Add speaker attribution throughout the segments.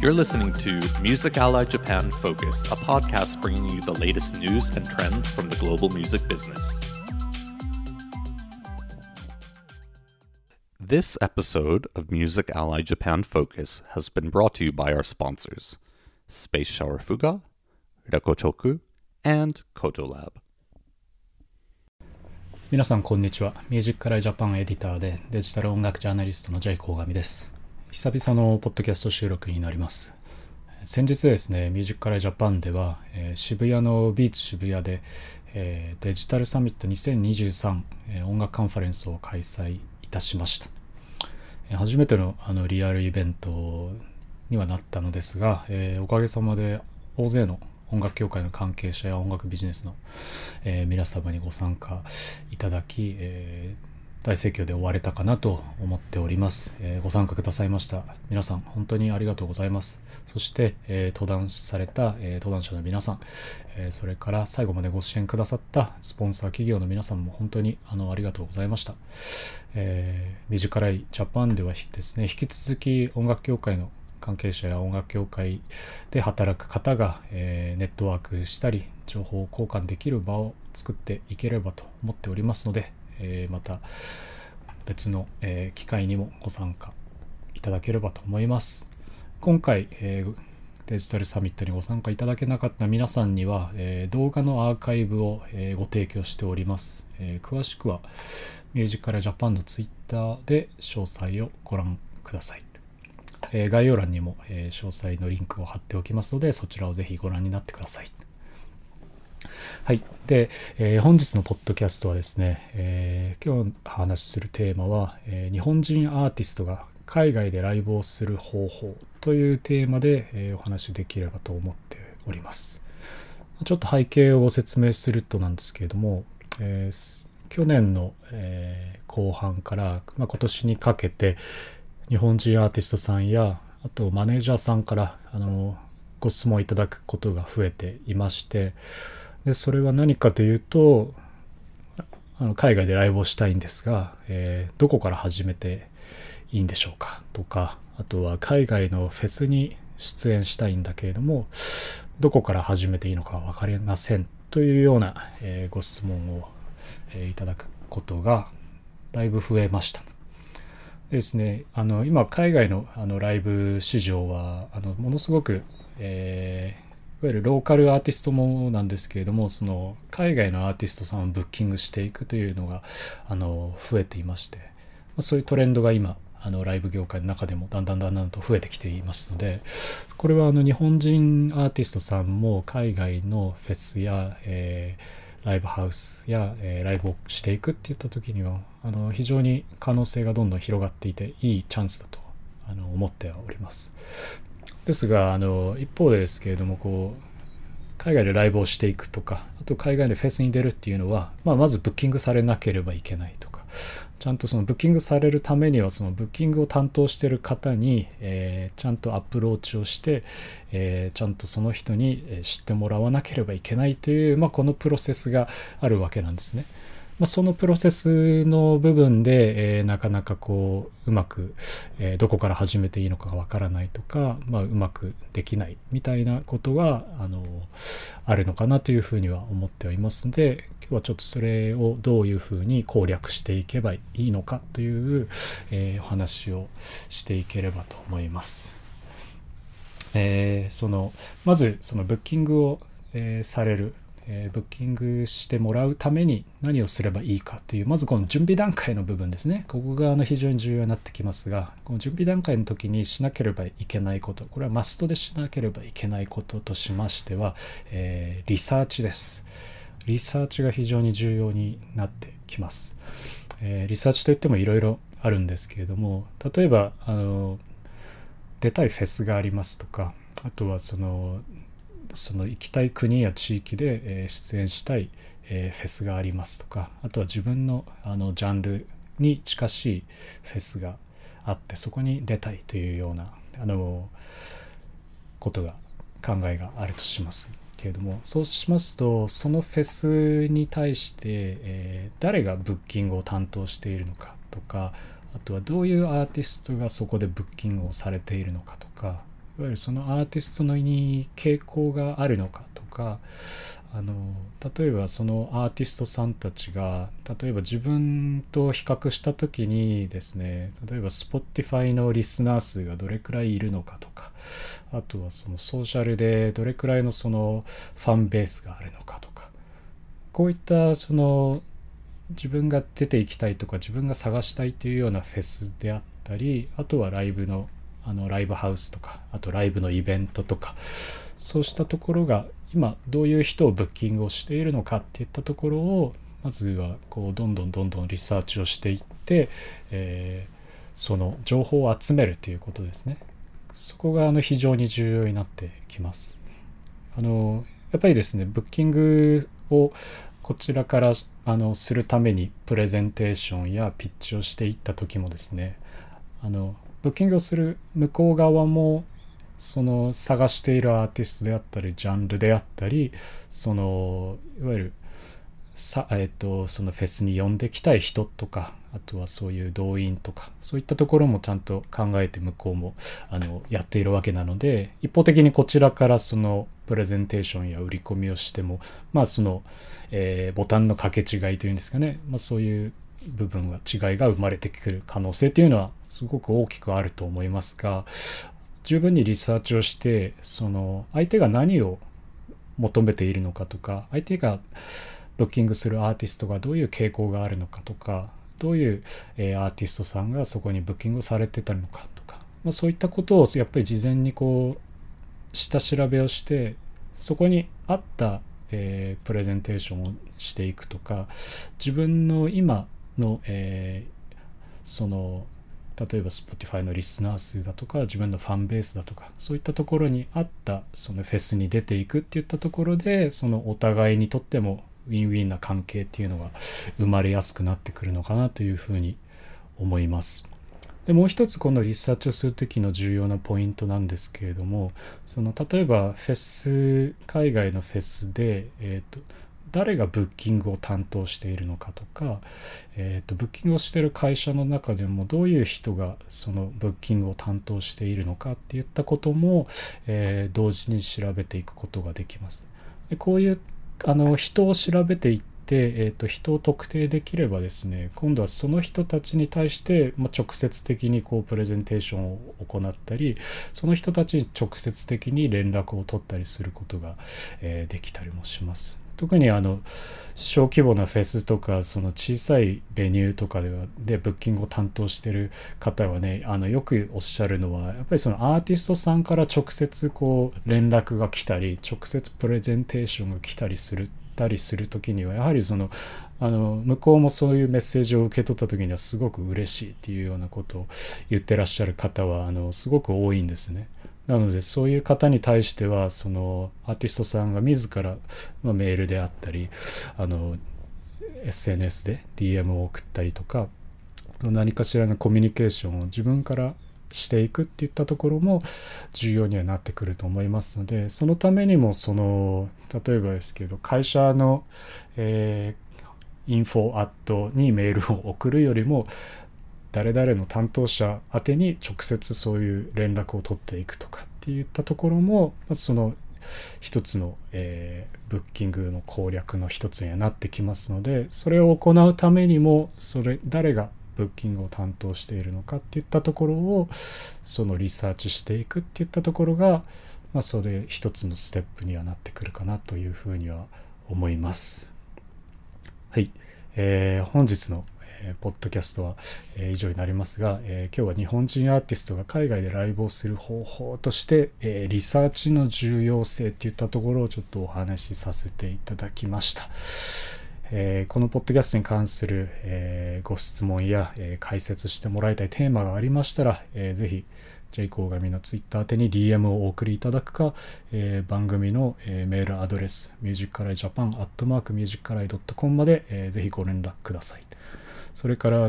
Speaker 1: You're listening to Music Ally Japan Focus, a podcast bringing you the latest news and trends from the global music business. This episode of Music Ally Japan Focus has been brought to you by our sponsors Space Shower Fuga, Rekochoku, and Kotolab.
Speaker 2: 皆さんこんにちは。ミュージックアライジャパンエディターでデジタル音楽ジャーナリストのジャイコウガミです。 久々のポッドキャスト収録になります。先日ですね、ミュージックアライジャパンでは、えー渋谷のビーチ渋谷で、えーデジタルサミット2023、えー音楽カンファレンスを開催いたしました。えー初めてのあのリアルイベントにはなったのですが、えーおかげさまで大勢の音楽協会の関係者や音楽ビジネスの、えー皆様にご参加いただき、えー大盛況で終われたかなと思っております、えーご参加くださいました。皆さん本当にありがとうございます。そして、えー登壇された、えー登壇者の皆さん、えそれから最後までご支援くださったスポンサー企業の皆さんも本当にあのありがとうございました、えー、ミュージカライジャパンではですね引き続き音楽協会の関係者や音楽協会で働く方が、えーネットワークしたり情報交換できる場を作っていければと思っておりますので、えーまた別の、え機会にもご参加いただければと思います。今回、えデジタルサミットにご参加いただけなかった皆さんには、え動画のアーカイブを、えご提供しております、え詳しくはミュージカルジャパンのツイッターで詳細をご覧ください。え概要欄にも、え詳細のリンクを貼っておきますので、そちらをぜひご覧になってください。はい。で、えー本日のポッドキャストはですね、えー今日お話しするテーマは、えー日本人アーティストが海外でライブをする方法というテーマで、えーお話しできればと思っております。ちょっと背景をご説明するとなんですけれども、えー去年の、えー後半から、まあ、今年にかけて日本人アーティストさんやあとマネージャーさんからあのご質問いただくことが増えていましてでそれは何かというとあの海外でライブをしたいんですが、えーどこから始めていいんでしょうか？とかあとは海外のフェスに出演したいんだけれどもどこから始めていいのか分かりませんというような、えーご質問を、えーいただくことがだいぶ増えました。ですね、あの今海外のあのライブ市場はあのものすごく、えーいわゆるローカルアーティストもなんですけれどもその海外のアーティストさんをブッキングしていくというのがあの増えていまして、そういうトレンドが今あのライブ業界の中でもだんだんだんだんと増えてきていますのでこれはあの日本人アーティストさんも海外のフェスや、えーライブハウスや、えーライブをしていくっていった時にはあの非常に可能性がどんどん広がっていていいチャンスだとあの思っております。ですがあの一方でですけれどもこう海外でライブをしていくとかあと海外でフェスに出るっていうのは、まあ、まずブッキングされなければいけないとかちゃんとそのブッキングされるためにはそのブッキングを担当してる方に、えーちゃんとアプローチをして、えーちゃんとその人に知ってもらわなければいけないという、まあ、このプロセスがあるわけなんですね。まあ、そのプロセスの部分で、えーなかなかこううまく、えーどこから始めていいのかがわからないとか、まあ、うまくできないみたいなことがあのあるのかなというふうには思っておりますので今日はちょっとそれをどういうふうに攻略していけばいいのかという、えーお話をしていければと思います。えーそのまずそのブッキングを、えーされる、えーブッキングしてもらうために何をすればいいかというまずこの準備段階の部分ですね。ここがあの非常に重要になってきますがこの準備段階の時にしなければいけないことこれはマストでしなければいけないこととしましては、えーリサーチです。リサーチが非常に重要になってきます、えーリサーチといってもいろいろあるんですけれども例えばあの出たいフェスがありますとかあとはそのその行きたい国や地域で、え出演したい、えフェスがありますとかあとは自分のあのジャンルに近しいフェスがあってそこに出たいというようなあのことが考えがあるとしますけれどもそうしますとそのフェスに対して、えー誰がブッキングを担当しているのかとかあとはどういうアーティストがそこでブッキングをされているのかとかわゆるそのアーティストのに傾向があるのかとかあの例えばそのアーティストさんたちが例えば自分と比較した時にですね例えば Spotify のリスナー数がどれくらいいるのかとかあとはそのソーシャルでどれくらいのそのファンベースがあるのかとかこういったその自分が出ていきたいとか自分が探したいというようなフェスであったりあとはライブのあのライブハウスとかあとライブのイベントとかそうしたところが今どういう人をブッキングをしているのかっていったところをまずはこうどんどんどんどんリサーチをしていって、えー、その情報を集めるということですね。そこがあの非常に重要になってきます。あのやっぱりですねブッキングをこちらからあのするためにプレゼンテーションやピッチをしていった時もですねあのブッキングをする向こう側もその探しているアーティストであったりジャンルであったりそのいわゆるさ、えっと、そのフェスに呼んできたい人とかあとはそういう動員とかそういったところもちゃんと考えて向こうもあのやっているわけなので一方的にこちらからそのプレゼンテーションや売り込みをしてもまあその、えー、ボタンの掛け違いというんですかね、まあ、そういう部分は違いが生まれてくる可能性というのはすごく大きくあると思いますが十分にリサーチをしてその相手が何を求めているのかとか相手がブッキングするアーティストがどういう傾向があるのかとかどういう、え、アーティストさんがそこにブッキングされてたのかとか、まあ、そういったことをやっぱり事前にこう下調べをしてそこに合った、えー、プレゼンテーションをしていくとか自分の今の、えー、その例えば Spotify のリスナー数だとか自分のファンベースだとかそういったところに合ったそのフェスに出ていくっていったところでそのお互いにとってもウィンウィンな関係っていうのが生まれやすくなってくるのかなというふうに思います。でもう一つこのリサーチをする時の重要なポイントなんですけれどもその例えばフェス海外のフェスで、えーと誰がブッキングを担当しているのかとか、えーと、ブッキングをしている会社の中でもどういう人がそのブッキングを担当しているのかっていったことも、えー、同時に調べていくことができます。でこういうあの人を調べていって、えーと、人を特定できればですね今度はその人たちに対して、まあ、直接的にこうプレゼンテーションを行ったりその人たちに直接的に連絡を取ったりすることが、えー、できたりもします。特にあの小規模なフェスとかその小さいベニューとかではでブッキングを担当してる方はねあのよくおっしゃるのはやっぱりそのアーティストさんから直接こう連絡が来たり直接プレゼンテーションが来たりするたりする時にはやはりそのあの向こうもそういうメッセージを受け取った時にはすごく嬉しいっていうようなことを言ってらっしゃる方はあのすごく多いんですね。なのでそういう方に対してはそのアーティストさんが自ら、まあ、メールであったりあの SNS で DM を送ったりとか何かしらのコミュニケーションを自分からしていくっていったところも重要にはなってくると思いますのでそのためにもその例えばですけど会社の、えー、インフォアットにメールを送るよりも誰々の担当者宛に直接そういう連絡を取っていくとかっていったところも、まずその一つの、えー、ブッキングの攻略の一つにはなってきますのでそれを行うためにもそれ誰がブッキングを担当しているのかっていったところをそのリサーチしていくっていったところが、まあ、それ一つのステップにはなってくるかなというふうには思います。はい、えー、本日のえー、ポッドキャストは、えー、以上になりますが、えー、今日は日本人アーティストが海外でライブをする方法として、えリサーチの重要性っていったところをちょっとお話しさせていただきました。えこのポッドキャストに関する、えご質問や、え解説してもらいたいテーマがありましたら、えー、ぜひ J コーガミのツイッター宛てに DM をお送りいただくか、えー、番組の、えー、メールアドレス、ミュージックアライジャパンアットマークミュージックアライドットコムまで、えー、ぜひご連絡ください。それから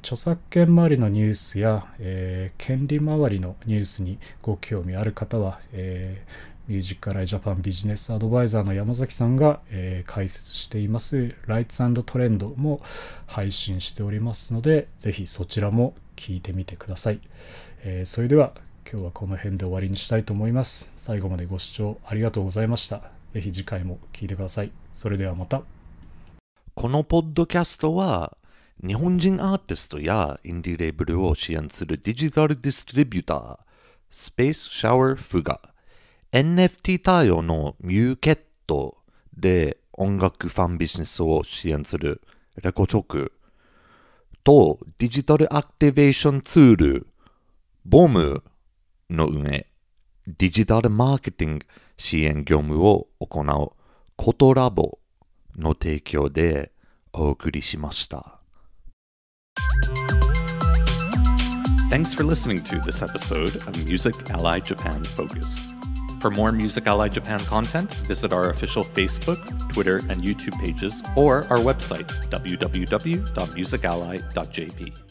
Speaker 2: 著作権周りのニュースや、えー、権利周りのニュースにご興味ある方は、えー、ミュージックアライジャパンビジネスアドバイザーの山崎さんが、えー、解説していますライツトレンドも配信しておりますのでぜひそちらも聞いてみてください、え、それでは今日はこの辺で終わりにしたいと思います。最後までご視聴ありがとうございました。ぜひ次回も聴いてください。それではまた。
Speaker 3: このポッドキャストは日本人アーティストやインディレーブルを支援するデジタルディストリビュータースペースシャワーフが NFT 対応のミューケットで音楽ファンビジネスを支援するレコチョクとデジタルアクティベーションツールボムの上デジタルマーケティング支援業務を行うコトラボの提供でお送りしました。Thanks for listening to this episode of Music Ally Japan Focus. For more Music Ally Japan content, visit our official Facebook, Twitter, and YouTube pages or our website, www.musically.jp.